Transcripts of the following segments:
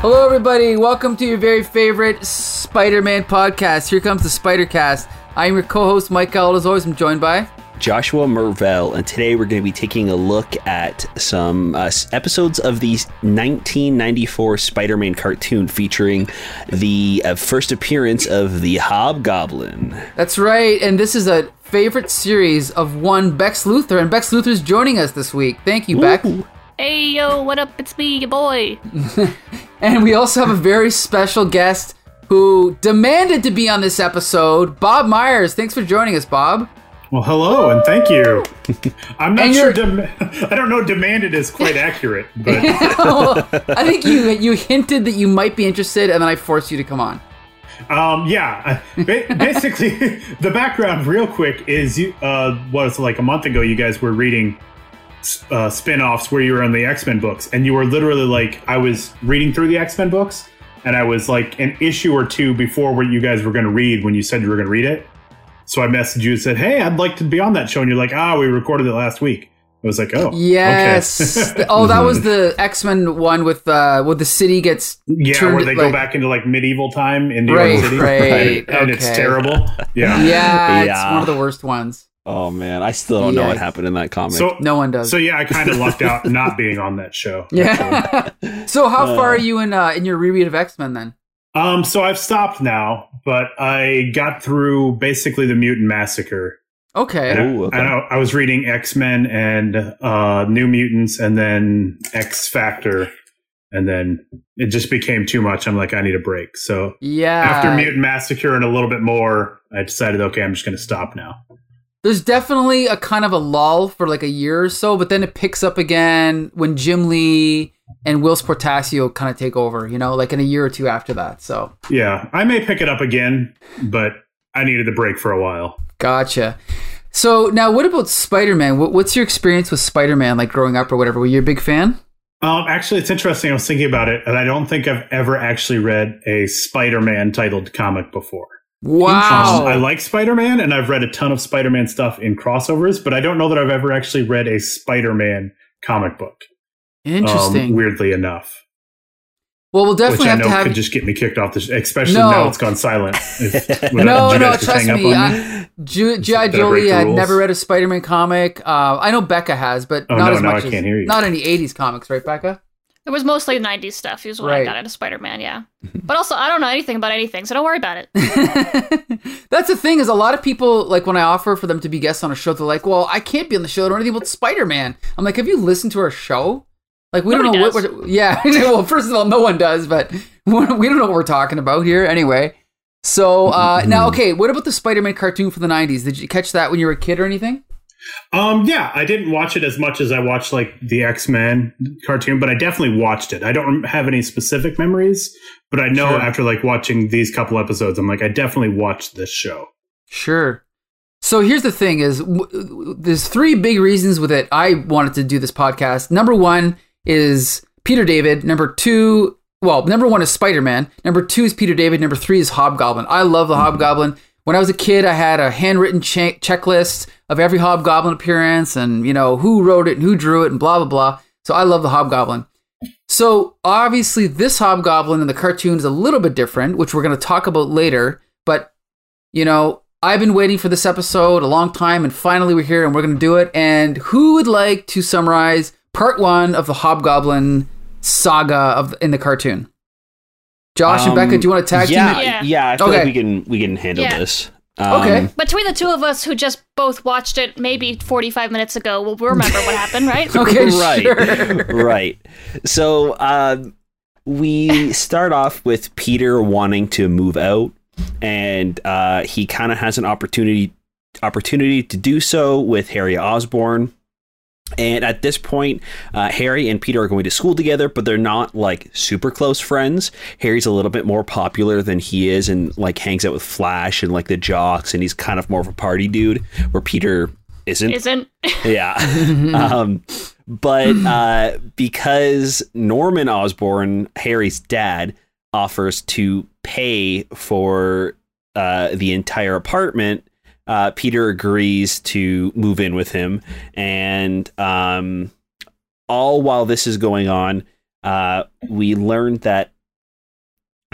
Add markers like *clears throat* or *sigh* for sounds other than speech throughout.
Hello, everybody. Welcome to your very favorite Spider-Man podcast. Here comes the Spider-Cast. I'm your co-host, Mike Gall. As always, I'm joined by Joshua Mervell, and today we're going to be taking a look at some uh, episodes of the 1994 Spider-Man cartoon featuring the uh, first appearance of the Hobgoblin. That's right, and this is a favorite series of one Bex Luthor, and Bex Luthor's joining us this week. Thank you, Bex. Hey yo, what up? It's me, your boy. *laughs* And we also have a very special guest who demanded to be on this episode, Bob Myers. Thanks for joining us, Bob. Well, hello and thank you. *laughs* I'm not sure. Dem- *laughs* I don't know. Demanded is quite accurate, *laughs* but I think you you hinted that you might be interested, and then I forced you to come on. um, yeah. Ba- basically, the background, real quick, is you. Uh, was like a month ago. You guys were reading uh, spin-offs where you were on the X-Men books, and you were literally like, I was reading through the X-Men books, and I was like an issue or two before what you guys were going to read when you said you were going to read it. So I messaged you and said, "Hey, I'd like to be on that show," and you're like, "Ah, we recorded it last week." I was like, "Oh, Yes. okay. oh, that was *laughs* the X Men one with uh, where the city gets Yeah, turned where they like- go back into like medieval time in New Right, York City, right, and, *laughs* and it's okay. terrible. Yeah. Yeah, it's Yeah. one of the worst ones. Oh man, I still don't know what happened in that comic. So, No one does. so yeah, I kind of lucked out *laughs* not being on that show. yeah. *laughs* so how far are you in uh, in your reread of X Men then? Um. So I've stopped now, but I got through basically the Mutant Massacre. Okay. And I- Ooh, okay. I, I was reading X Men and uh, New Mutants, and then X Factor, and then it just became too much. I'm like, I need a break. So Yeah. after Mutant Massacre and a little bit more, I decided, okay, I'm just going to stop now. There's definitely a kind of a lull for like a year or so, but then it picks up again when Jim Lee and Whilce Portacio kind of take over. You know, like in a year or two after that. So Yeah, I may pick it up again, but I needed the break for a while. Gotcha. So now, what about Spider Man? What's your experience with Spider Man, like growing up or whatever? Were you a big fan? Um, actually, it's interesting. I was thinking about it, and I don't think I've ever actually read a Spider-Man titled comic before. Wow. Um, I like Spider-Man, and I've read a ton of Spider-Man stuff in crossovers, but I don't know that I've ever actually read a Spider-Man comic book. um, Interesting. weirdly enough, well, we'll which definitely I have know to have. could just get me kicked off the, sh- especially No. now it's gone silent. If, *laughs* no, no, trust me. on I, G.I. Gotta Joe, I had never read a Spider Man comic. Uh, I know Becca has, but Oh, not no, as now much I as can't hear you. not any '80s comics, right, Becca? It was mostly 90s stuff. Is when Right. I got into Spider Man, yeah. *laughs* But also, I don't know anything about anything, so don't worry about it. *laughs* That's the thing is a lot of people like when I offer for them to be guests on a show, they're like, "Well, I can't be on the show. I don't know anything about Spider Man." I'm like, "Have you listened to our show? Like, we don't Nobody know what we're *laughs* yeah. well, first of all, no one does, but we don't know what we're talking about here anyway." So uh, now, okay, what about the Spider Man cartoon from the '90s? Did you catch that when you were a kid or anything? Um, yeah, I didn't watch it as much as I watched like the X Men cartoon, but I definitely watched it. I don't have any specific memories, but I know Sure. after like watching these couple episodes, I'm like, I definitely watched this show. Sure. So here's the thing: is w- there's three big reasons with it. I wanted to do this podcast. Number one is Peter David. Number two, well, number one is Spider Man. Number two is Peter David. Number three is Hobgoblin. I love the Hobgoblin. When I was a kid, I had a handwritten che- checklist of every Hobgoblin appearance, and you know who wrote it and who drew it, and blah blah blah. So I love the Hobgoblin. So obviously, this Hobgoblin in the cartoon is a little bit different, which we're going to talk about later. But you know, I've been waiting for this episode a long time, and finally we're here, and we're going to do it. And who would like to summarize part one of the Hobgoblin saga of in the cartoon? Josh and Um, Becca, do you want to tag yeah, team? Yeah. yeah. I feel Okay. like we can we can handle Yeah. this. Okay. Um, Between the two of us who just both watched it maybe 45 minutes ago, we'll remember what happened, right? *laughs* Okay, *laughs* right, sure. *laughs* right. So um, we start off with Peter wanting to move out, and uh, he kind of has an opportunity opportunity to do so with Harry Osborn. And at this point, uh, Harry and Peter are going to school together, but they're not like super close friends. Harry's a little bit more popular than he is, and like hangs out with Flash and like the jocks, and he's kind of more of a party dude. Where Peter isn't. Isn't *laughs* Yeah. *laughs* um, but uh, because Norman Osborn, Harry's dad, offers to pay for uh, the entire apartment, uh, Peter agrees to move in with him. And um, all while this is going on, uh, we learn that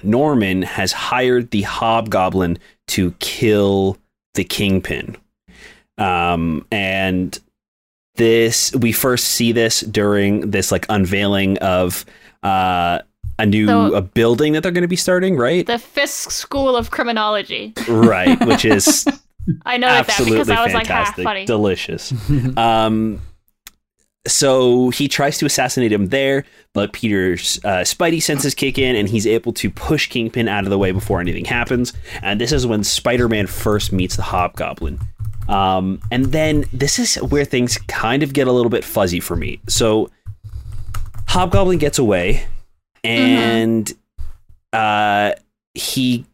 Norman has hired the Hobgoblin to kill the Kingpin. Um, and this we first see this during this like unveiling of uh, a new So- a building that they're going to be starting, right? The Fisk School of Criminology. right, which is *laughs* I know that because I was like, ha, fantastic, funny. delicious. *laughs* um, so he tries to assassinate him there, but Peter's uh, Spidey senses kick in, and he's able to push Kingpin out of the way before anything happens. And this is when Spider-Man first meets the Hobgoblin. Um, and then this is where things kind of get a little bit fuzzy for me. So Hobgoblin gets away, and uh, he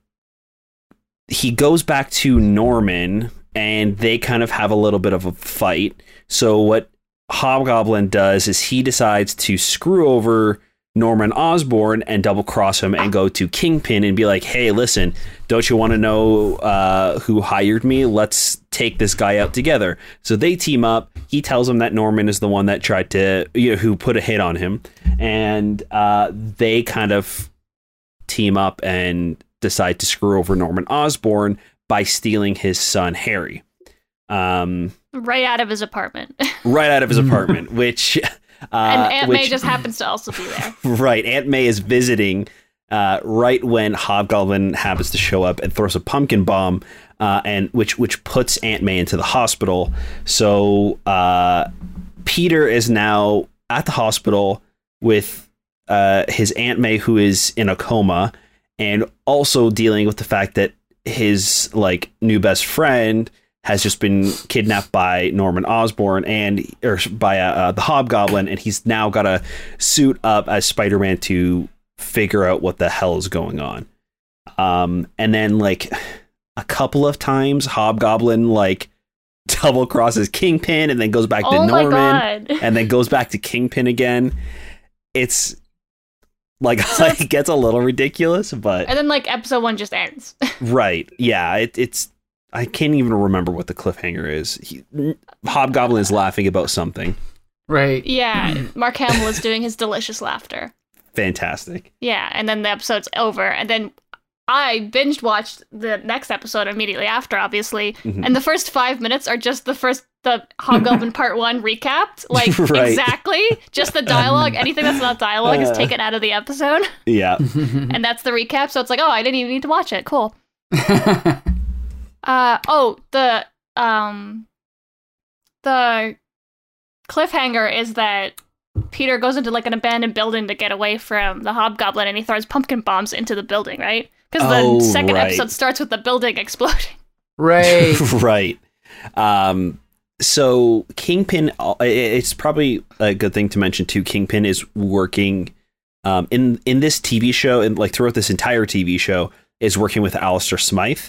he goes back to Norman and they kind of have a little bit of a fight. So what Hobgoblin does is he decides to screw over Norman Osborn and double cross him and go to Kingpin and be like, "Hey, listen, don't you want to know uh, who hired me? Let's take this guy out together." So they team up. He tells him that Norman is the one that tried to, you know, who put a hit on him, and uh, they kind of team up and decide to screw over Norman Osborn by stealing his son Harry. Um, right out of his apartment. *laughs* right out of his apartment, *laughs* which uh, and Aunt May just happens to also be there. *laughs* right. Aunt May is visiting uh, right when Hobgoblin happens to show up and throws a pumpkin bomb, uh, and which which puts Aunt May into the hospital. So uh, Peter is now at the hospital with uh, his Aunt May, who is in a coma, and also dealing with the fact that his like new best friend has just been kidnapped by Norman Osborn and or by uh, uh, the Hobgoblin, and he's now got to suit up as Spider-Man to figure out what the hell is going on. Um, and then like a couple of times, Hobgoblin like *laughs* double crosses Kingpin, and then goes back to oh Norman, and then goes back to Kingpin again. It's like *laughs* it gets a little ridiculous, but And then like episode one just ends. *laughs* Right. Yeah. It, it's. I can't even remember what the cliffhanger is. He, Hobgoblin is laughing about something. Right. yeah, *clears throat* Mark Hamill is doing his delicious laughter. Fantastic. Yeah, and then the episode's over, and then I binge watched the next episode immediately after, obviously, Mhm. and the first five minutes are just the first the Hobgoblin *laughs* Part One recapped, *laughs* like Right. exactly, just the dialogue. Anything that's not dialogue is Uh. taken out of the episode, *laughs* Yeah. and that's the recap. So it's like, oh, I didn't even need to watch it. Cool. Uh oh, the um the cliffhanger is that Peter goes into like an abandoned building to get away from the hobgoblin and he throws pumpkin bombs into the building, right? Because the Oh, second right. episode starts with the building exploding. right. right. Um. So Kingpin. uh, It's probably a good thing to mention too. Kingpin is working. Um. In in this TV show and like throughout this entire TV show is working with Alistair Smythe.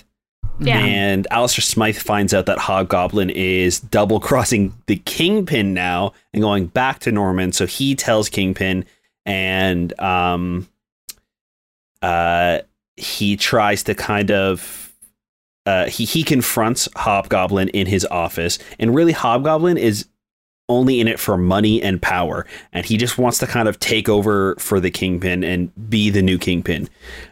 Yeah. And Alistair Smythe finds out that Hobgoblin is double crossing the Kingpin now and going back to Norman. So he tells Kingpin, and um, uh, he tries to kind of uh, he he confronts Hobgoblin in his office, and really Hobgoblin is only in it for money and power, and he just wants to kind of take over for the Kingpin and be the new Kingpin.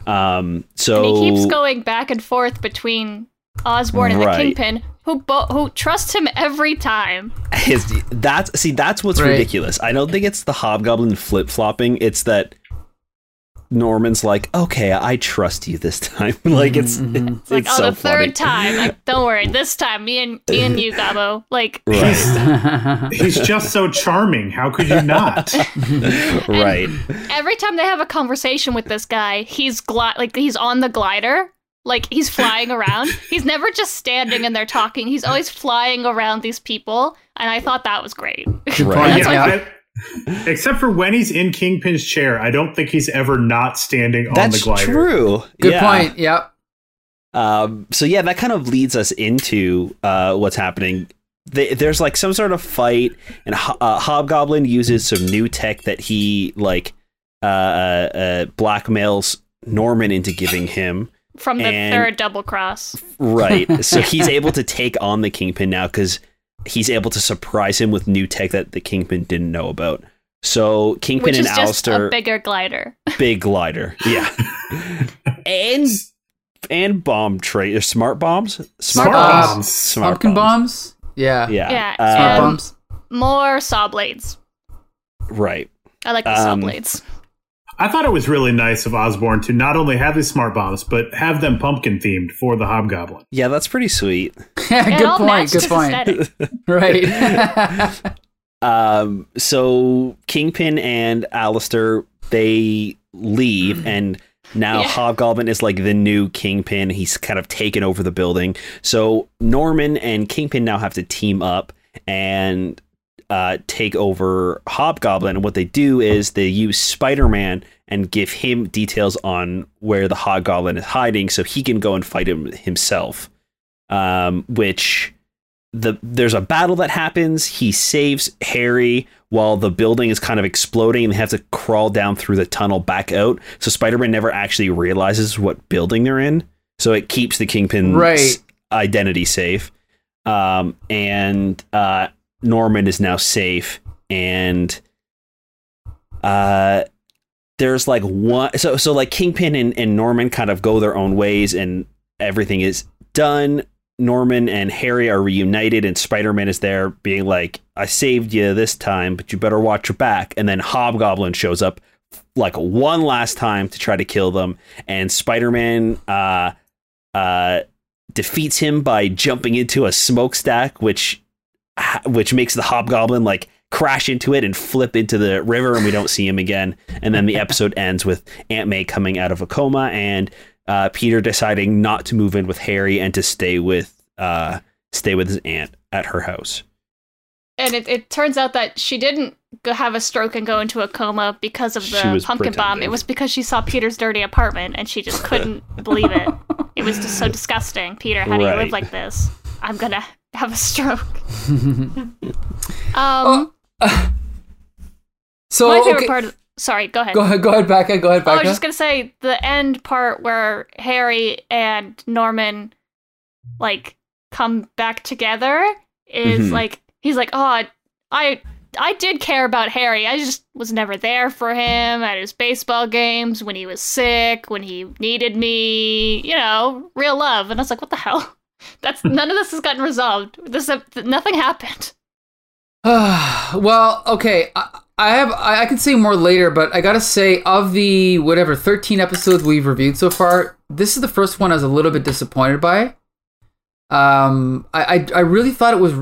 Um, so and he keeps going back and forth between Osborn and Right. the Kingpin, who bo- who trusts him every time. his that's see that's what's Right. ridiculous. I don't think it's the hobgoblin flip flopping. It's that Norman's like, okay, I trust you this time. like it's Mhm. it's, Like, oh, so the third time. Like, don't worry, this time, me and me and you, Gabo. *laughs* Like, Right, *laughs* He's just so charming. How could you not? *laughs* right. every time they have a conversation with this guy, he's gli- like he's on the glider, like he's flying around. he's never just standing and they're talking. He's always flying around these people, and I thought that was great. Right. point. yeah, Yeah. I- except for when he's in Kingpin's chair, I don't think he's ever not standing on That's the glider. That's true. Good Yeah. point. Yep. Um, so yeah, that kind of leads us into uh, what's happening. Th- There's like some sort of fight, and uh, Hobgoblin uses some new tech that he like uh, uh, uh, blackmails Norman into giving him. From the And- third double cross. Right. *laughs* so he's able to take on the Kingpin now because he's able to surprise him with new tech that the Kingpin didn't know about. So Kingpin Which and is just Alistair, a bigger glider. *laughs* big glider. Yeah. and and bomb tray or smart bombs. Smart bombs. bombs. Smart Pumpkin bombs. Yeah. Yeah. Yeah, Uh, Smart Um, bombs. More saw blades. right. I like the saw Um, blades. I thought it was really nice of Osborn to not only have these smart bombs, but have them pumpkin themed for the Hobgoblin. Yeah, that's pretty sweet. And good all point. Good point. *laughs* Right. *laughs* Um, so Kingpin and Alistair they leave, and now Yeah. Hobgoblin is like the new Kingpin. He's kind of taken over the building. So Norman and Kingpin now have to team up and uh, take over Hobgoblin. And what they do is they use Spider Man and give him details on where the Hobgoblin is hiding, so he can go and fight him himself. Um, which the there's a battle that happens. He saves Harry while the building is kind of exploding and they have to crawl down through the tunnel back out. So Spider-Man never actually realizes what building they're in. So it keeps the Kingpin's Right. identity safe. Um, and uh, Norman is now safe and uh there's like one so so like Kingpin and, and Norman kind of go their own ways and everything is done. Norman and Harry are reunited, and Spider Man is there being like, I saved you this time, but you better watch your back. And then Hobgoblin shows up like one last time to try to kill them, and Spider Man uh, uh, defeats him by jumping into a smokestack, which which makes the Hobgoblin like crash into it and flip into the river, and we don't see him again. And then the episode ends with Aunt May coming out of a coma and uh, Peter deciding not to move in with Harry and to stay with uh, stay with his aunt at her house. And it, it turns out that she didn't go have a stroke and go into a coma because of the was pumpkin bomb. It was because she saw Peter's dirty apartment and she just couldn't *laughs* believe it. It was just so disgusting. Peter, how do you live like this? I'm gonna have a stroke. *laughs* um, Oh, *laughs* so my favorite okay, part. Of, sorry, go ahead. go ahead, go ahead, Becca. Go ahead, Oh, I was just gonna say the end part where Harry and Norman like come back together is Mhm. like he's like, oh, I, I I did care about Harry. I just was never there for him at his baseball games when he was sick, when he needed me. You know, real love. And I was like, what the hell? *laughs* That's *laughs* none of this has gotten resolved. This nothing happened. *sighs* well, okay. I, I have. I, I can say more later, but I gotta say, of the whatever thirteen episodes we've reviewed so far, this is the first one I was a little bit disappointed by. Um, I I, I really thought it was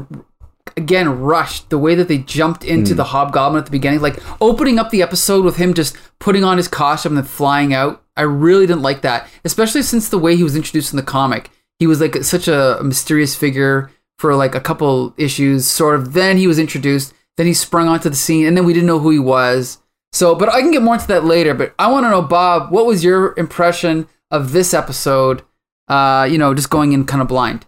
again rushed the way that they jumped into the hobgoblin at the beginning, like opening up the episode with him just putting on his costume and flying out. I really didn't like that, especially since the way he was introduced in the comic. He was like such a mysterious figure for like a couple issues, sort of. Then he was introduced. Then he sprung onto the scene, and then we didn't know who he was. So, but I can get more into that later. But I want to know, Bob, what was your impression of this episode? Uh, you know, just going in kind of blind.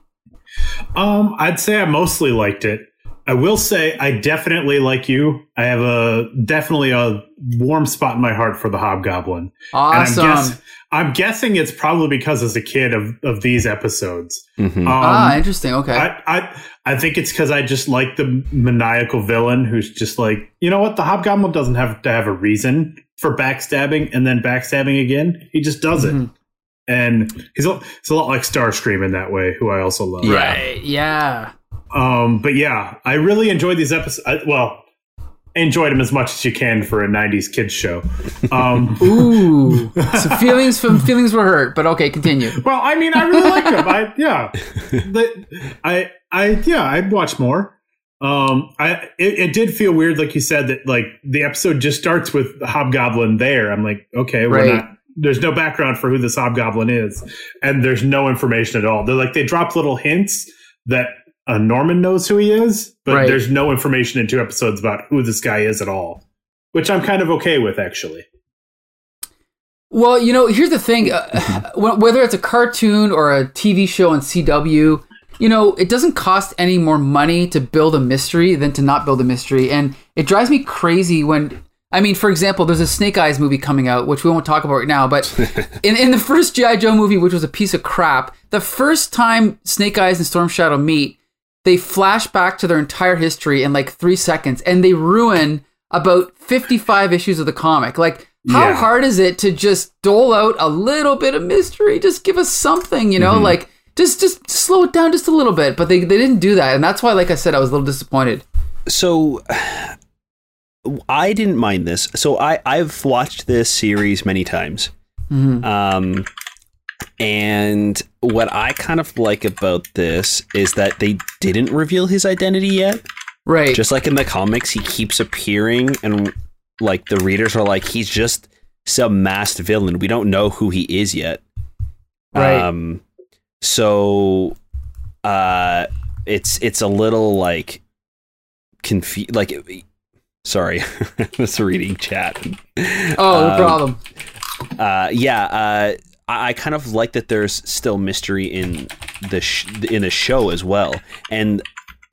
Um, I'd say I mostly liked it. I will say I definitely like you. I have a definitely a warm spot in my heart for the Hobgoblin. Awesome. And I'm, guess, I'm guessing it's probably because as a kid of, of these episodes. Mhm. Um, ah, interesting. Okay. I, I I think it's because I just like the maniacal villain who's just like, you know what, the Hobgoblin doesn't have to have a reason for backstabbing and then backstabbing again. He just does it. Mhm. And he's a, he's a lot like Starscream in that way, who I also love. Right. Yeah. Um, but yeah, I really enjoyed these episodes. I, well, enjoyed them as much as you can for a '90s kids show. Um, *laughs* Ooh. so feelings from feelings were hurt, but okay, continue. well, I mean, I really like them. I *laughs* yeah, the, I I yeah, I'd watch more. Um, I it, it did feel weird, like you said, that like the episode just starts with the Hobgoblin there. I'm like, okay, we're Right. not. There's no background for who this Hobgoblin is, and there's no information at all. They're like they drop little hints that uh, Norman knows who he is, but Right. there's no information in two episodes about who this guy is at all, which I'm kind of okay with actually. Well, you know, here's the thing: uh, wh- whether it's a cartoon or a TV show on CW, you know, it doesn't cost any more money to build a mystery than to not build a mystery, and it drives me crazy when. I mean, for example, there's a Snake Eyes movie coming out, which we won't talk about right now. But *laughs* in, in the first GI Joe movie, which was a piece of crap, the first time Snake Eyes and Storm Shadow meet, they flash back to their entire history in like three seconds, and they ruin about 55 issues of the comic. Like How Yeah. hard is it to just dole out a little bit of mystery? Just give us something, you know, Mhm. like just just slow it down just a little bit. But they they didn't do that, and that's why, like I said, I was a little disappointed. So I didn't mind this. So I I've watched this series many times. Mhm. Um, and what I kind of like about this is that they didn't reveal his identity yet. Right. Just like in the comics, he keeps appearing, and like the readers are like, he's just some masked villain. We don't know who he is yet. Right. Um, so, uh, it's it's a little like confused. Like, sorry, *laughs* I was reading chat. oh, no Um, problem. uh, yeah, uh, I, I kind of like that. There's still mystery in the sh- in the show as well, and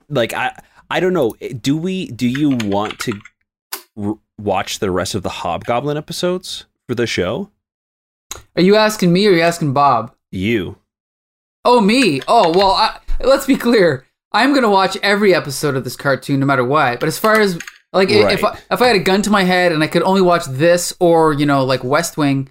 like I I don't know. Eh, do we? Do you want to r- watch the rest of the Hobgoblin episodes for the show? Are you asking me or are you asking Bob? You. Oh, me. Oh, well, I, let's be clear. I'm going to watch every episode of this cartoon no matter what. But as far as like i if I, if I had a gun to my head and I could only watch this or, you know, like West Wing,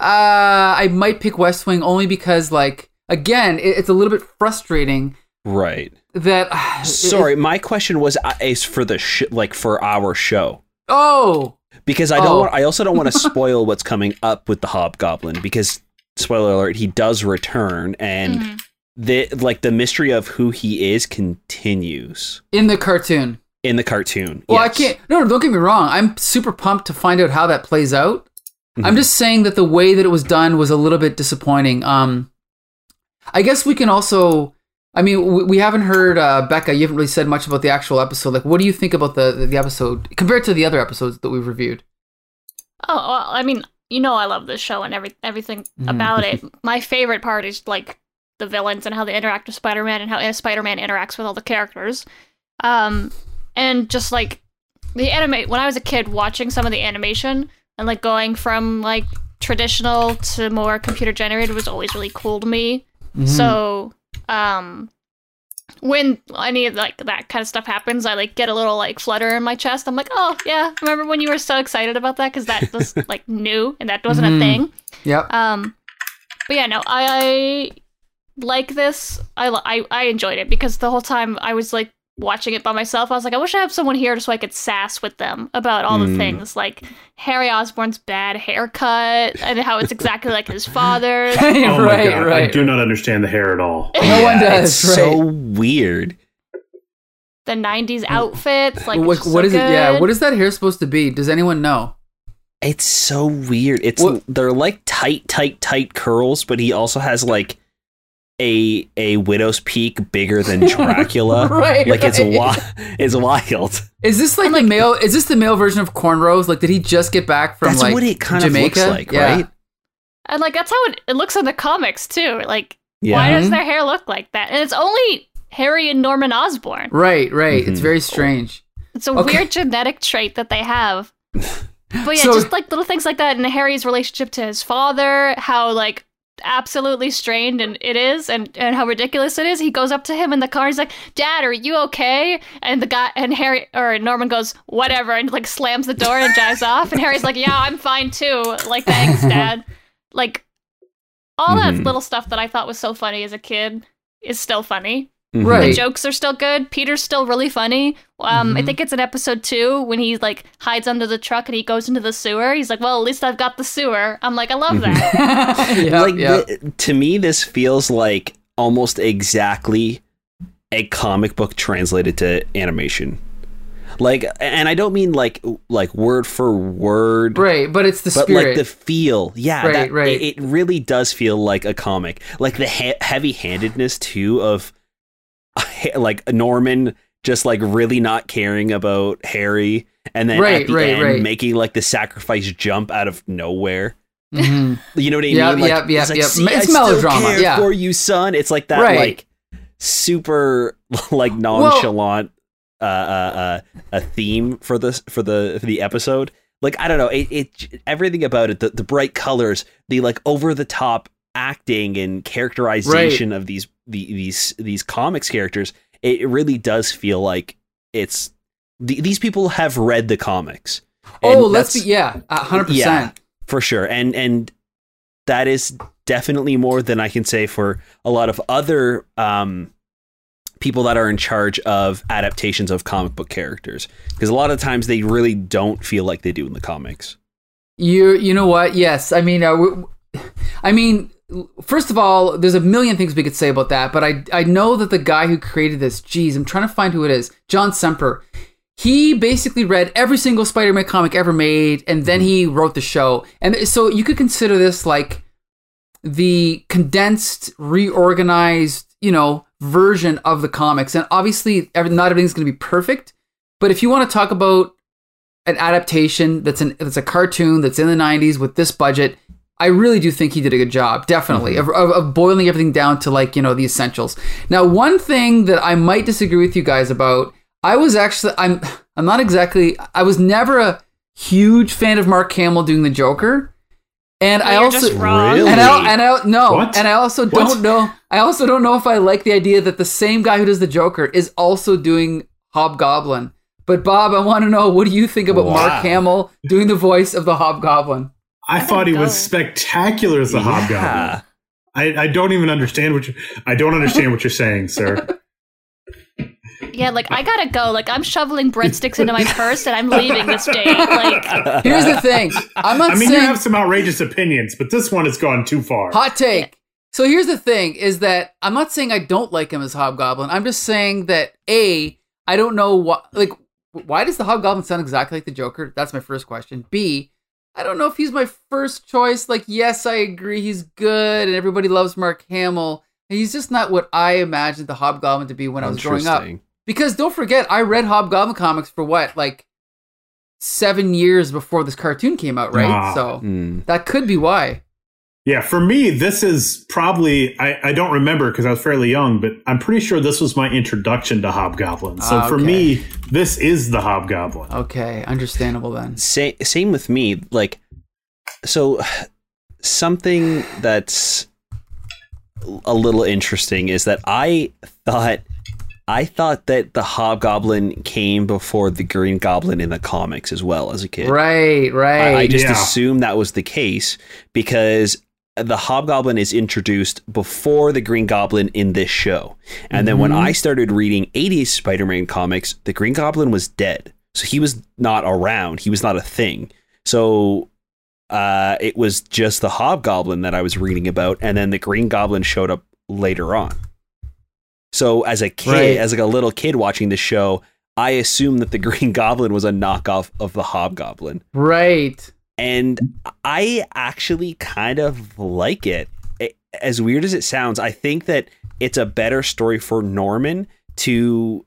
uh I might pick West Wing only because like again, it, it's a little bit frustrating Right. that *sighs* it- Sorry, my question was uh, is for the sh- like for our show. oh, because I don't Oh. want. I also don't want to *laughs* spoil what's coming up with the Hobgoblin because spoiler alert, he does return, and Mhm. the like the mystery of who he is continues in the cartoon. in the cartoon. Well, Yes. I can't. No, no, don't get me wrong. I'm super pumped to find out how that plays out. I'm Mhm. just saying that the way that it was done was a little bit disappointing. Um, I guess we can also. I mean, we, we haven't heard uh, Becca. You haven't really said much about the actual episode. Like, what do you think about the the episode compared to the other episodes that we've reviewed? Oh, well, I mean, you know, I love this show and every everything Mhm. about it. *laughs* My favorite part is like the villains and how they interact with Spider-Man and how Spider-Man interacts with all the characters. Um, and just like the anime. When I was a kid, watching some of the animation and like going from like traditional to more computer generated was always really cool to me. Mhm. So, um, when any of like that kind of stuff happens, I like get a little like flutter in my chest. I'm like, oh yeah, remember when you were so excited about that because that was *laughs* like new and that wasn't Mhm. a thing. Yep. Um, but yeah, no, I, I like this. I, I I enjoyed it because the whole time I was like watching it by myself. I was like, I wish I had someone here just so I could sass with them about all the Mm. things like Harry Osborn's bad haircut and how it's exactly like his father's. *laughs* Oh my right, god, I do not understand the hair at all. No one does, It's so weird. the 90s outfits like what, what so is it? Yeah. What is that hair supposed to be? Does anyone know? It's so weird. It's What- they're like tight, tight, tight curls, but he also has like a a widow's peak bigger than *laughs* Dracula. *laughs* Right, Like it's right. wild. It's wild. Is this like, the male? Is this the male version of cornrows? Like, did he just get back from That's like what it kind Jamaica? of looks like, Yeah. right? and like that's how it, it looks in the comics too like Yeah. why does Mhm. their hair look like that and it's only harry and norman osborn Right, right. It's Mhm. very strange. it's a Okay. weird genetic trait that they have *laughs* but yeah So- just like little things like that and harry's relationship to his father how like absolutely strained and it is and and how ridiculous it is. He goes up to him in the car. He's like dad are you okay? And the guy and harry or norman goes whatever and like slams the door and drives *laughs* off. And harry's like yeah i'm fine too. Like thanks *laughs* dad. Like all that Mhm. little stuff that i thought was so funny as a kid is still funny. Right. the jokes are still good. Peter's still really funny. Um, I Mhm. think it's in episode two when he like hides under the truck and he goes into the sewer. He's like, "Well, at least I've got the sewer." I'm like, I love that. *laughs* yeah, like yeah. the- to me this feels like almost exactly a comic book translated to animation like and i don't mean like like word for word right, but it's the but spirit. like the feel yeah Right, that, right. It, it really does feel like a comic like the he- heavy-handedness too of *laughs* like norman just like really not caring about harry and then Right, at the right, end right. making like the sacrifice jump out of nowhere Mhm. *laughs* you know what I Yep, mean? Like, yep, yep, it's like, yep. "See, It's I melodrama, care yeah. for you, son. It's like that, like super, *laughs* like nonchalant, uh, uh, uh, a theme for this for the for the episode. Like I don't know, it, it everything about it, the, the bright colors, the like over the top acting and characterization of these the, these these comics characters. It really does feel like it's the, these people have read the comics. Oh, let's be yeah, hundred Yeah, percent. for sure. And and that is definitely more than I can say for a lot of other um, people that are in charge of adaptations of comic book characters. Because a lot of times they really don't feel like they do in the comics. You you know what? Yes, I mean, uh, I mean, first of all, there's a million things we could say about that, but I I know that the guy who created this, geez, I'm trying to find who it is, John Semper. He basically read every single Spider-Man comic ever made, and then he mm-hmm. wrote the show. And so you could consider this like the condensed, reorganized, you know, version of the comics. And obviously, every, not everything's going to be perfect. But if you want to talk about an adaptation that's an that's a cartoon that's in the 90s with this budget i really do think he did a good job definitely mm-hmm. of, of, of boiling everything down to like you know the essentials now one thing that i might disagree with you guys about i was actually i'm i'm not exactly i was never a huge fan of mark hamill doing the joker and i also. Really? and I, and I no, What? and I also What? don't know. I also don't know if I like the idea that the same guy who does the Joker is also doing Hobgoblin. But Bob, I want to know what do you think about Wow. Mark Hamill doing the voice of the Hobgoblin? I thought he go. was spectacular as the Hobgoblin. I, I don't even understand what you I don't understand what you're saying, sir. *laughs* Yeah, like I gotta go. Like I'm shoveling breadsticks into my purse and I'm leaving this day. Like *laughs* Here's the thing. I'm not I mean, saying you have some outrageous opinions, but this one has gone too far. hot take. So here's the thing: is that I'm not saying I don't like him as Hobgoblin. I'm just saying that a I don't know what like why does the Hobgoblin sound exactly like the Joker? That's my first question. B I don't know if he's my first choice. Like, yes, I agree, he's good, and everybody loves Mark Hamill. He's just not what I imagined the Hobgoblin to be when I was growing up. Because don't forget, I read Hobgoblin comics for what, like seven years before this cartoon came out, right? Ah. so Hmm. that could be why. Yeah, for me, this is probably I, I don't remember because I was fairly young, but I'm pretty sure this was my introduction to Hobgoblin. So Ah, for okay. me, this is the Hobgoblin. Okay, understandable then. Sa- same with me. Like, so something that's a little interesting is that I thought I thought that the Hobgoblin came before the Green Goblin in the comics as well as a kid. Right, right. I, I just Yeah. assumed that was the case because the Hobgoblin is introduced before the Green Goblin in this show. And then when Mhm. I started reading 80s Spider Man comics, the Green Goblin was dead. So he was not around, he was not a thing. So uh, it was just the Hobgoblin that I was reading about. And then the Green Goblin showed up later on. So as a kid, Right. as like a little kid watching the show, I assumed that the *laughs* Green Goblin was a knockoff of the Hobgoblin right. And I actually kind of like it. It- As weird as it sounds, I think that it's a better story for Norman to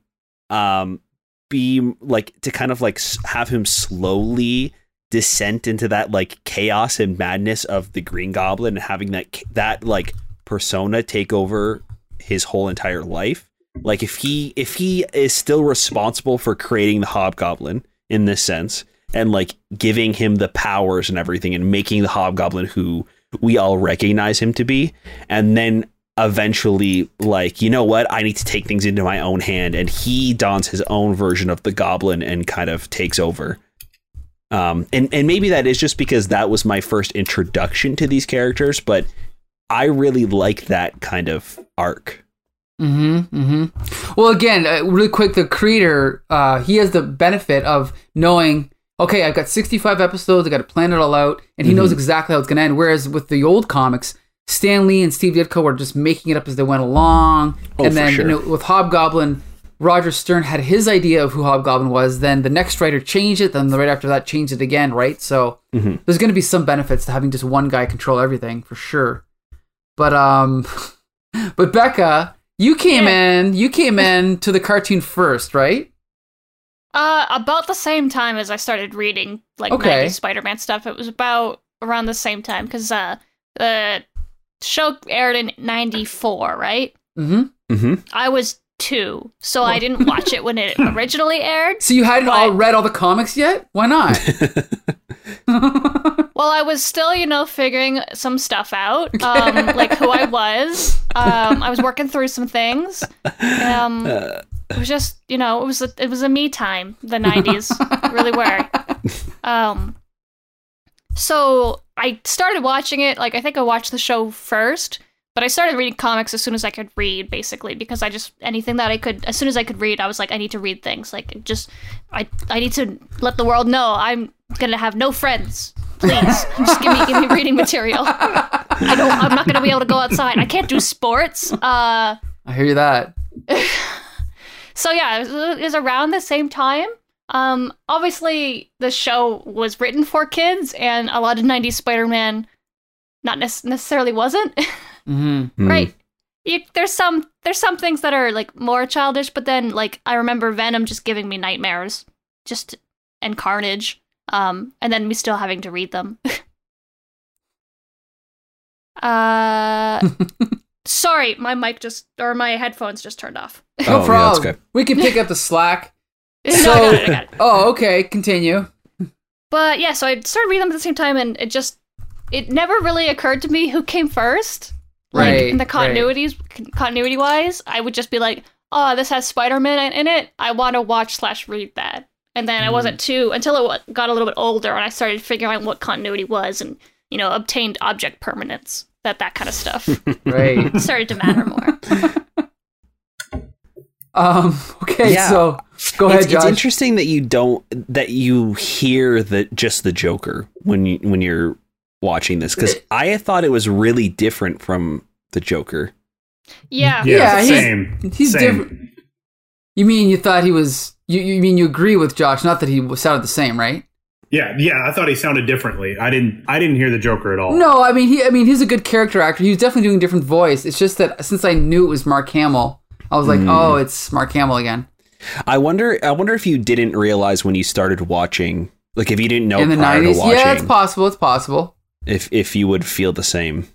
um be like to kind of like have him slowly descent into that like chaos and madness of the Green Goblin and having that that like persona take over his whole entire life. Like if he if he is still responsible for creating the Hobgoblin in this sense and like giving him the powers and everything and making the Hobgoblin who we all recognize him to be, and then eventually like you know what I need to take things into my own hand and he dons his own version of the goblin and kind of takes over um and and maybe that is just because that was my first introduction to these characters but I really like that kind of arc Mm-hmm. Mm-hmm. Well, again, uh, really quick, the creator, uh, he has the benefit of knowing, okay, I've got 65 episodes, I got to plan it all out, and he knows exactly how it's going to end. Whereas with the old comics, Stan Lee and Steve Ditko were just making it up as they went along. Oh, and then sure. you know, with Hobgoblin, Roger Stern had his idea of who Hobgoblin was. Then the next writer changed it. Then the right after that changed it again, right? So Mhm. there's going to be some benefits to having just one guy control everything for sure. But um, *laughs* but Becca, you came in. You came in to the cartoon first, right? Uh, about the same time as I started reading like Okay. Spider-Man stuff. It was about around the same time because uh, the show aired in '94, right? Mm-hmm. mm-hmm. I was two, so I didn't *laughs* watch it when it originally aired. So you hadn't But- all read all the comics yet? Why not? *laughs* *laughs* Well, I was still, you know, figuring some stuff out, um, like who I was. Um, I was working through some things. Um, it was just, you know, it was a, it was a me time. The '90s *laughs* really were. Um, so I started watching it. Like I think I watched the show first, but I started reading comics as soon as I could read, basically because I just anything that I could as soon as I could read, I was like, I need to read things. Like just I I need to let the world know I'm gonna have no friends. Please, just give me give me reading material. I don't. I'm not gonna be able to go outside. I can't do sports. Uh. I hear that. *laughs* So yeah, it was, it was around the same time. Um, obviously, the show was written for kids, and a lot of '90s Spider-Man not nec- necessarily wasn't. *laughs* hmm Hmm. right? You, there's some there's some things that are like more childish, but then like I remember Venom just giving me nightmares, just and Carnage, um, and then me still having to read them. *laughs* uh, *laughs* sorry, my mic just or my headphones just turned off. *laughs* No Oh, yeah, problem. that's good. We can pick up the slack. *laughs* No, I got it, I got it. Oh, okay. Continue. But yeah, so I started reading them at the same time, and it just it never really occurred to me who came first. Like Right, in the right. continuities, continuity wise, I would just be like, "Oh, this has Spider Man in it. I want to watch slash read that." And then I Hmm. wasn't too until it got a little bit older, and I started figuring out what continuity was, and you know, obtained object permanence, that that kind of stuff *laughs* Right. *laughs* started to matter more. *laughs* um. Okay. Yeah. So go ahead, it's, it's interesting that you don't that you hear that just the Joker when you when you're watching this because I thought it was really different from the Joker. Yeah, Yeah, Yeah, he's- same. he's same. different. You mean you thought he was? You, you mean you agree with Josh? Not that he was- sounded the same, right? Yeah, yeah. I thought he sounded differently. I didn't. I didn't hear the Joker at all. No, I mean he. I mean he's a good character actor. He was definitely doing a different voice. It's just that since I knew it was Mark Hamill, I was like, Hmm. oh, it's Mark Hamill again. I wonder. I wonder if you didn't realize when you started watching, like if you didn't know In the prior nineties, to watching, yeah, it's possible. It's possible. if if you would feel the same.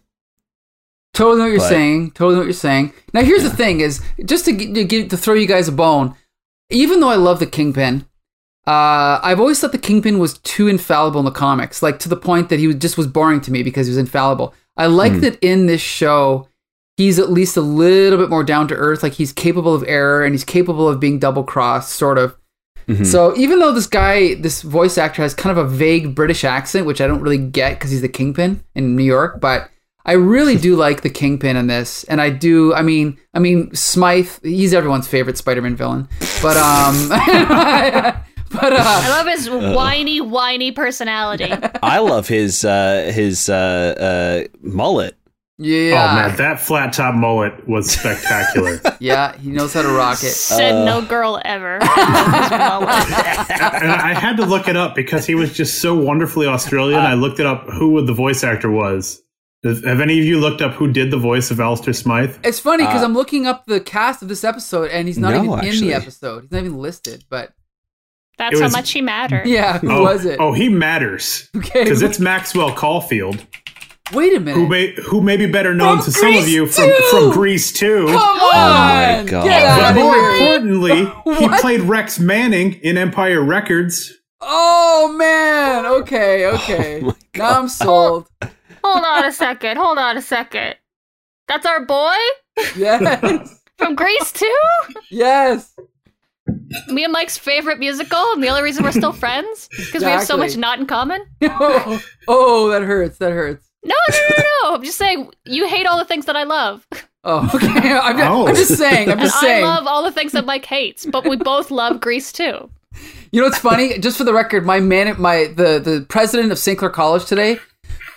Totally know what you're But- saying. Totally know what you're saying. Now, here's the thing: is just to, gi- to give to throw you guys a bone. Even though I love the Kingpin, uh, I've always thought the Kingpin was too infallible in the comics, like to the point that he was, just was boring to me because he was infallible. I like Hmm. that in this show, he's at least a little bit more down to earth. Like he's capable of error and he's capable of being double crossed, sort of. Mhm. So even though this guy, this voice actor, has kind of a vague British accent, which I don't really get because he's the Kingpin in New York, but I really *laughs* do like the Kingpin in this, and I do. I mean, I mean Smythe, he's everyone's favorite Spider-Man villain, but um, *laughs* *laughs* *laughs* but I uh, love his whiny, whiny personality. I love his uh, his uh, uh, mullet. yeah, Oh man, that flat top mullet was spectacular. *laughs* yeah, he knows how to rock it. Said no girl ever. *laughs* And I had to look it up because he was just so wonderfully Australian. I looked it up who the voice actor was. Have any of you looked up who did the voice of Alistair Smythe? It's funny because Uh, I'm looking up the cast of this episode, and he's not No, even in the episode. He's not even listed. But That's It how was- much he mattered. yeah, who oh, was it? Oh, he matters okay, because it's Maxwell Caulfield, wait a minute. who may who may be better known From to some of you from 2! from Grease too. Come on! Oh my God. get But out more of here! importantly, *laughs* he played Rex Manning in Empire Records. Oh man. Okay. Oh okay. Oh now I'm sold. Hold on a second. Hold on a second. That's our boy Yes. from Grease too. yes. Me and Mike's favorite musical, and the only reason we're still *laughs* friends because we have so much not in common. Oh, *laughs* oh, that hurts. That hurts. No, no, no, no. I'm just saying you hate all the things that I love, Oh, *laughs* okay. I'm, just, Oh. I'm just oh. saying. I'm and just I love all the things that Mike hates. But we both love Grease too. You know what's funny? Just for the record, my man, my the the president of St. Clair College today.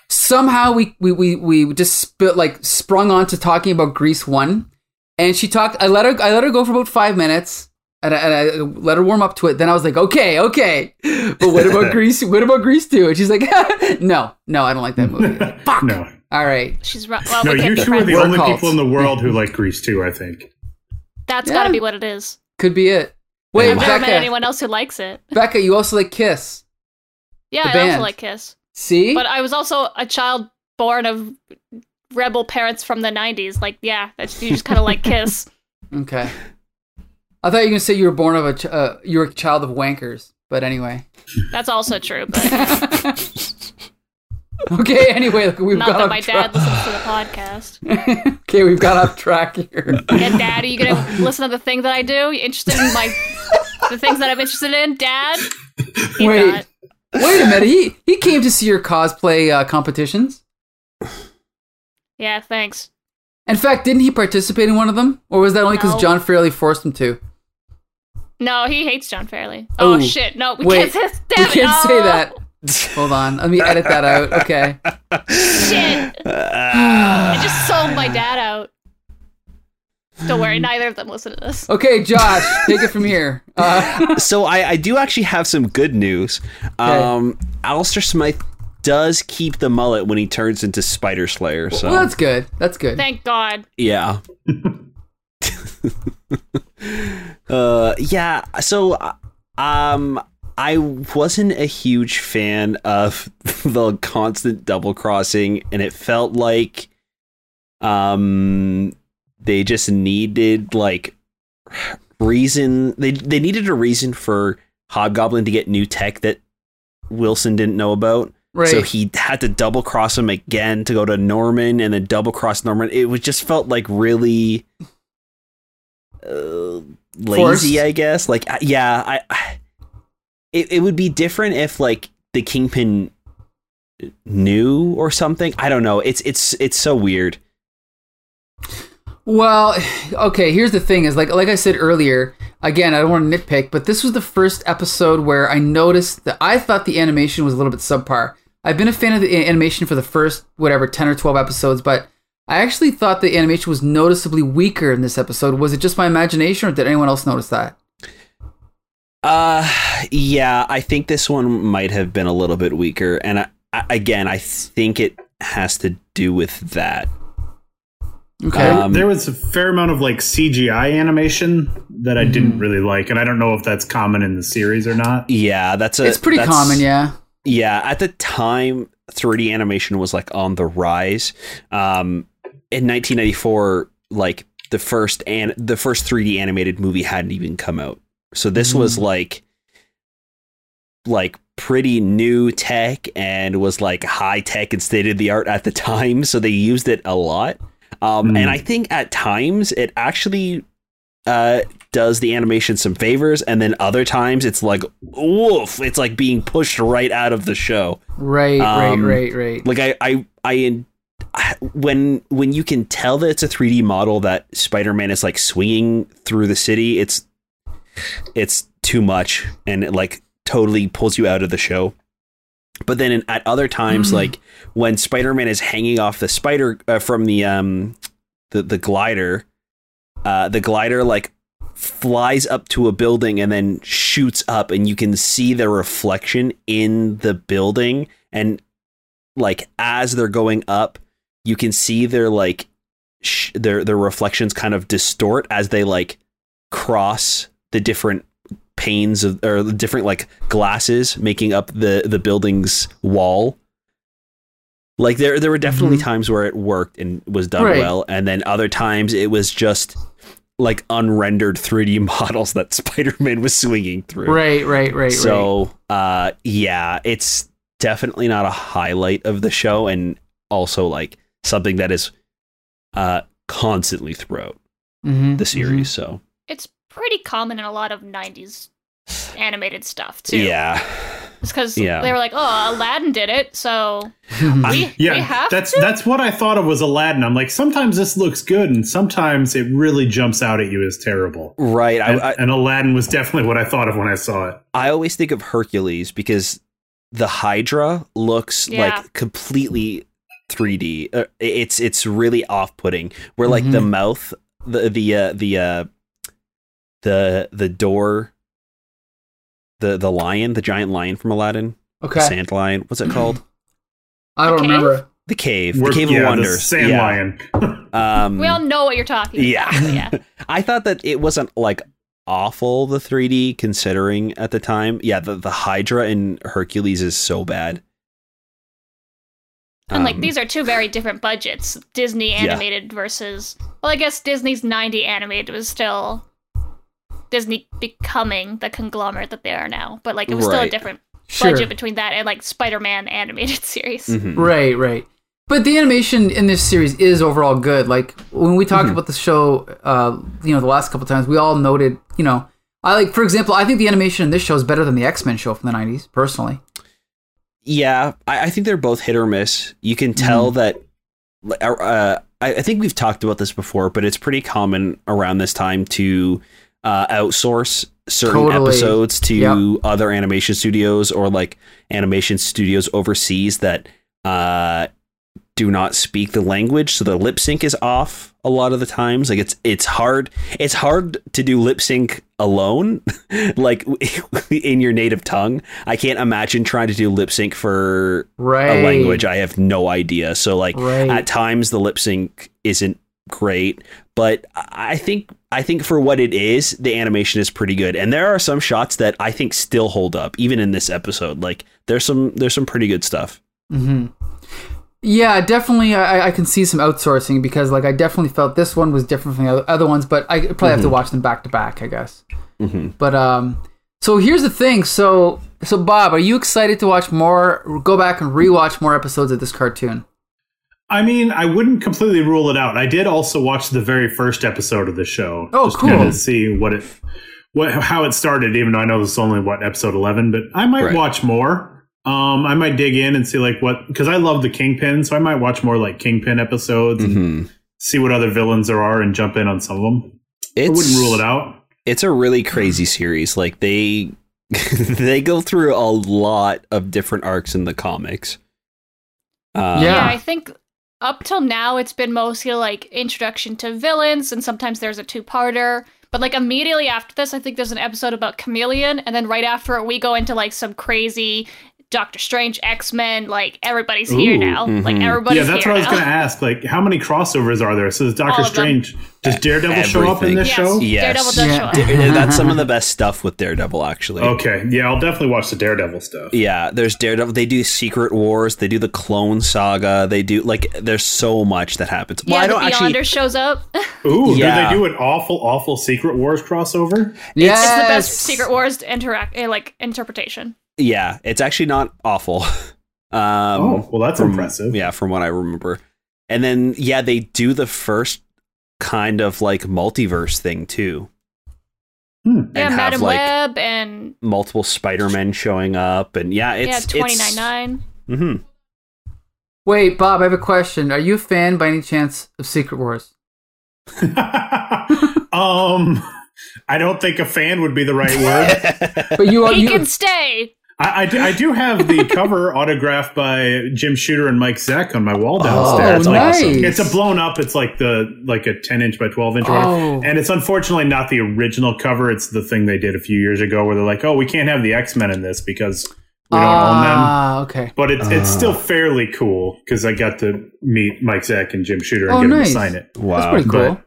Somehow we we we, we just spit like sprung on to talking about Grease one, and she talked. I let her I let her go for about five minutes, and I, and I let her warm up to it. Then I was like, okay, okay, but what about *laughs* Grease? What about Grease two? And she's like, *laughs* no, no, I don't like that movie. *laughs* Fuck. No, All right, She's right. Well, no, we you two are the. We're only cults. people in the world who like Grease too. I think. That's Yeah. got to be what it is. could be it. Wait, I've never met anyone else who likes it. Becca, you also like Kiss. Yeah, I band. also like Kiss, See, but I was also a child born of rebel parents from the '90s. Like, yeah, that's, you just kind of like Kiss. okay. I thought you were gonna say you were born of a ch- uh, you were a child of wankers, but anyway. That's also true, but *laughs* okay, anyway, look, we've not got that my track. dad listens to the podcast. *laughs* okay, we've got off track here. Yeah, Dad, are you gonna listen to the thing that I do? You interested in my the things that I'm interested in, Dad? He's Wait. not. Wait a minute. He he came to see your cosplay uh, competitions. Yeah, thanks. In fact, didn't he participate in one of them, or was that only because No. John Fairley forced him to? No, he hates John Fairley. Oh, Oh, shit! No, we wait. can't say. We Damn it, can't say that. Hold on. Let me edit that out. Okay. Shit! I just sold my dad out. Don't worry, neither of them listen to this. Okay, Josh, take it from here. Uh, *laughs* so I, I do actually have some good news. Um, Alistair Smythe does keep the mullet when he turns into Spider Slayer. So well, that's good. That's good. Thank God. yeah. *laughs* *laughs* uh, yeah. So um, I wasn't a huge fan of *laughs* the constant double crossing, and it felt like um they just needed like reason they they needed a reason for Hobgoblin to get new tech that Wilson didn't know about. right. So he had to double cross him again to go to Norman and then double cross Norman. It was just felt like really uh, lazy, Forced. I guess. Like yeah, I, I it, it would be different if like the Kingpin knew or something. I don't know. It's it's it's so weird. Well, okay. Here's the thing: is like like I said earlier. Again, I don't want to nitpick, but this was the first episode where I noticed that I thought the animation was a little bit subpar. I've been a fan of the animation for the first whatever ten or twelve episodes, but I actually thought the animation was noticeably weaker in this episode. Was it just my imagination, or did anyone else notice that? Uh yeah, I think this one might have been a little bit weaker and I, I, again, I think it has to do with that. Okay. Um, there was a fair amount of like CGI animation that I didn't really like, and I don't know if that's common in the series or not. Yeah, that's a it's pretty that's- common, yeah. Yeah, at the time, 3D animation was like on the rise. Um, in 1994, like the first and the first 3D animated movie hadn't even come out, so this was Mhm. like like pretty new tech and was like high tech and state of the art at the *laughs* time. So they used it a lot. Um, Mm. And I think at times it actually uh, does the animation some favors, and then other times it's like, woof, it's like being pushed right out of the show. Right, Um, right, right, right. Like I, I, I, when when you can tell that it's a 3D model that Spider-Man is like swinging through the city, it's it's too much, and it like totally pulls you out of the show. But then in, at other times, Mhm. like when Spider-Man is hanging off the spider uh, from the um the the glider, uh, the glider like flies up to a building and then shoots up, and you can see the reflection in the building, and like as they're going up, you can see their like sh- their their reflections kind of distort as they like cross the different panes of or the different like glasses making up the the building's wall. Like there there were definitely Mhm. times where it worked and was done Right. well, and then other times it was just like unrendered 3D *laughs* models that Spider-Man was swinging through. Right, right, right, right. So, uh, yeah, it's definitely not a highlight of the show, and also like something that is uh constantly throughout Mhm, the mhm. series. So, It's pretty common in a lot of '90s animated stuff too. yeah, It's because Yeah. they were like, "Oh, Aladdin did it, so Mhm. we, *laughs* Yeah, we have that's to." that's what I thought of was Aladdin. I'm like, sometimes this looks good, and sometimes it really jumps out at you as terrible. right. I, And, I and Aladdin was definitely what I thought of when I saw it. I always think of Hercules because the Hydra looks Yeah. like completely 3D. Uh, it's it's really off putting. Where like the Mhm. mouth, the the uh, the uh, the the door, the the lion, the giant lion from Aladdin. okay. Sand lion. What's it *clears throat* called? I don't The remember. The cave. The We're- cave yeah, of the wonders. Sand yeah. lion. *laughs* Um, we all know what you're talking yeah. about. Yeah. *laughs* I thought that it wasn't like awful the 3D considering at the time. Yeah, the the Hydra in Hercules is so bad. And like Um, these are two very different budgets. Disney animated versus well, I guess Disney's 90 animated was still Disney becoming the conglomerate that they are now. But like it was still a Right. different Sure. budget between that and like Spider-Man animated *laughs* series. mhm. Right, right. But the animation in this series is overall good. Like when we talked Mhm. about the show, uh, you know, the last couple times, we all noted, you know, I like, for example, I think the animation in this show is better than the X Men show from the '90s, personally. Yeah, I, I think they're both hit or miss. You can tell that. Uh, I, I think we've talked about this before, but it's pretty common around this time to uh, outsource certain Totally. episodes to Yep. other animation studios or like animation studios overseas that uh, do not speak the language, so the lip sync is off a lot of the times. Like it's it's hard it's hard to do lip sync alone, *laughs* like *laughs* in your native tongue. I can't imagine trying to do lip sync for Right. a language I have no idea. So like Right. at times the lip sync isn't great, but I think I think for what it is, the animation is pretty good. And there are some shots that I think still hold up even in this episode. Like there's some there's some pretty good stuff. hmm Yeah, definitely. I, I can see some outsourcing because, like, I definitely felt this one was different from the other- other ones, but I probably have to watch them back to back, I guess. hmm But um, so here's the thing. So, so Bob, are you excited to watch more? Go back and rewatch more episodes of this cartoon. I mean, I wouldn't completely rule it out. I did also watch the very first episode of the show. Oh, just cool. To see what it, what how it started. Even though I know this is only what episode eleven, but I might Right. watch more. Um, I might dig in and see like what because I love the Kingpin, so I might watch more like Kingpin episodes and hmm see what other villains there are and jump in on some of them. It's I wouldn't rule it out. It's a really crazy series. Like they *laughs* they go through a lot of different arcs in the comics. Uh, Yeah. Yeah, I think up till now it's been mostly like introduction to villains, and sometimes there's a two-parter. But like immediately after this, I think there's an episode about Chameleon, and then right after it, we go into like some crazy Doctor Strange, X Men. Like everybody's here now. Like mhm. everybody's yeah, that's here what I was now. going to ask. Like, how many crossovers are there? So does Doctor All of them. Strange? Does Daredevil show up in this Yes. show? Yes. Daredevil does Yeah. show up. That's some of the best stuff with Daredevil, actually. Okay, yeah, I'll definitely watch the Daredevil stuff. Yeah, there's Daredevil. They do Secret Wars. They do the Clone Saga. They do like there's so much that happens. Yeah, well, I don't Beyonder actually. shows up. *laughs* Ooh, Yeah. do they do an awful, awful Secret Wars crossover? Yes. It's the best Secret Wars interact eh, like interpretation. Yeah, it's actually not awful. *laughs* Um, oh, well, that's from- impressive. Yeah, from what I remember. And then yeah, they do the first kind of like multiverse thing too. Hmm. And yeah, have Madam like Web and multiple Spider-Men showing up and yeah, it's yeah, it's twenty nine nine. hmm Wait, Bob, I have a question. Are you a fan by any chance of Secret Wars? *laughs* *laughs* um, I don't think a fan would be the right word. But you are He you, can stay. I, I, do, I do have the *laughs* cover autographed by Jim Shooter and Mike Zeck on my wall Oh, downstairs. It's like- nice. It's a blown up. It's like the like a ten inch by twelve inch, or whatever. Oh. and it's unfortunately not the original cover. It's the thing they did a few years ago where they're like, "Oh, we can't have the X Men in this because we don't own them." Ah, okay. But it's it's Ah. still fairly cool because I got to meet Mike Zeck and Jim Shooter and Oh, get them to sign it. Wow. That's pretty cool. But,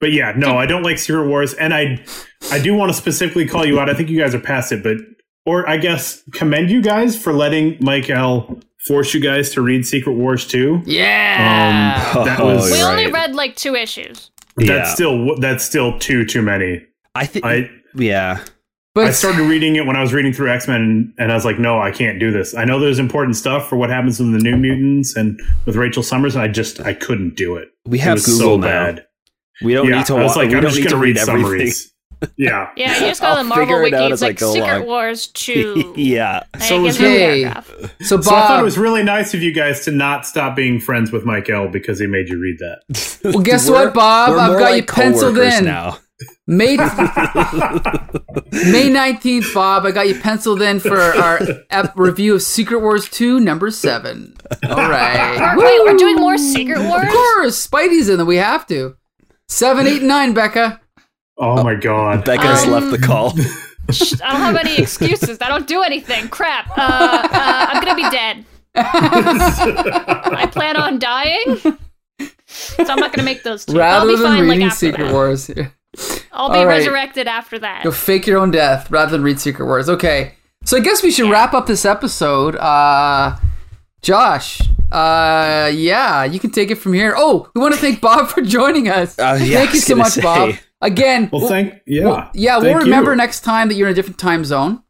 but yeah, no, I don't like Secret Wars, and I I do want to specifically call you out. I think you guys are past it, but or I guess commend you guys for letting Mike L force you guys to read Secret Wars too. yeah. Um, that Oh, was We only right. read like two issues. that's Yeah. still that's still too too many. I think I yeah. but I started reading it when I was reading through X Men, and I was like, no, I can't do this. I know there's important stuff for what happens in the New Mutants and with Rachel Summers, and I just I couldn't do it. We It have was Google so now. bad. We don't yeah, need to I was like, we I'm don't just need gonna to read, read everything. summaries. Yeah. *laughs* Yeah, you just go I'll to the Marvel figure it wiki. out It's like Secret along. Wars two. *laughs* yeah. And So it was gives you a okay. paragraph. so Bob, So I thought it was really nice of you guys to not stop being friends with Mike L because he made you read that. *laughs* Well, guess We're- what, Bob? I've got like you penciled in. now. May May nineteenth, Bob. I got you penciled in for our ep- review of Secret Wars two, number seven. All right. We're, wait, we're doing more Secret Wars. Of course, Spidey's in it. We have to. Seven, eight, nine, Becca. Oh my god. Becca's Um, left the call. *laughs* I don't have any excuses. I don't do anything. Crap. Uh, uh, I'm gonna be dead. I plan on dying, so I'm not gonna make those two. I'll Rather be than fine like reading after Secret that. Wars, I'll be All right. resurrected after that. go fake your own death rather than read Secret Wars. Okay, so I guess we should wrap up this episode. Uh, Josh, uh, yeah, you can take it from here. Oh, we want to thank Bob for joining us. Uh, yeah, thank you so much, say. Bob. Again, Well, thank yeah, Well, yeah, Thank we'll remember you. next time that you're in a different time zone.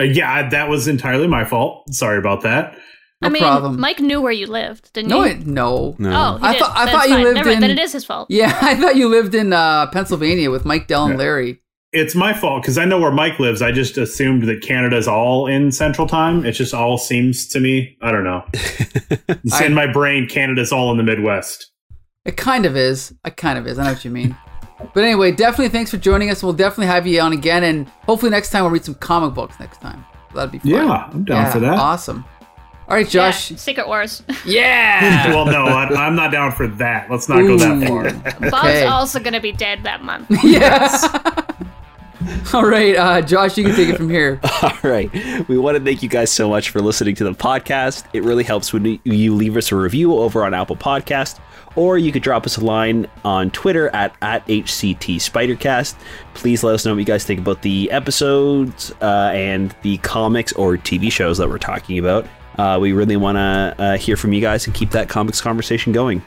Uh, yeah, that was entirely my fault. Sorry about that. No I mean, problem. Mike knew where you lived, didn't No, he? it, no. No. Oh, he I did. thought- I thought it's you lived Never mind, Then in- it is his fault. *laughs* Yeah, I thought you lived in uh, Pennsylvania with Mike Dell and Yeah. Larry. it's my fault because I know where Mike lives. I just assumed that Canada's all in Central Time. It just all seems to me. I don't know. *laughs* It's I- in my brain. Canada's all in the Midwest. It kind of is. It kind of is. I know what you mean. But anyway, definitely thanks for joining us. We'll definitely have you on again, and hopefully next time we'll read some comic books next time. That'd be fun. Yeah, I'm down for that. Awesome. All right, Josh. Yeah, Secret Wars. *laughs* Yeah. well, no, I, I'm not down for that. Let's not go that far. Bob's also gonna be dead that month. *laughs* yes. *laughs* All right, uh, Josh, you can take it from here. All right. We want to thank you guys so much for listening to the podcast. It really helps when you leave us a review over on Apple Podcast, or you could drop us a line on Twitter at, at HCT Spidercast. Please let us know what you guys think about the episodes uh, and the comics or TV shows that we're talking about. Uh, we really want to uh, hear from you guys and keep that comics conversation going.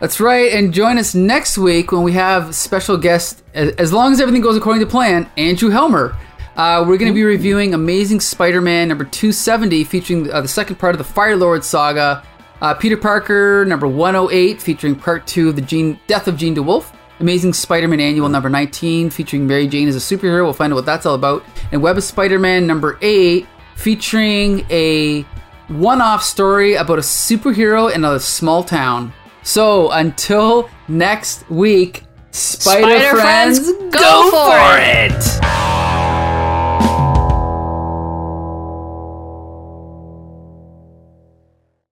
That's right, and join us next week when we have special guest, as long as everything goes according to plan, Andrew Helmer. Uh, we're going to be reviewing Amazing Spider-Man number 270, featuring uh, the second part of the Fire Lord saga. Uh, Peter Parker number 108, featuring part two of the Jean, Death of Jean DeWolff. Amazing Spider-Man Annual number 19, featuring Mary Jane as a superhero. We'll find out what that's all about. And Web of Spider-Man number 8, featuring a one-off story about a superhero in a small town. So until next week, Spider, Spider friends, friends, go for it.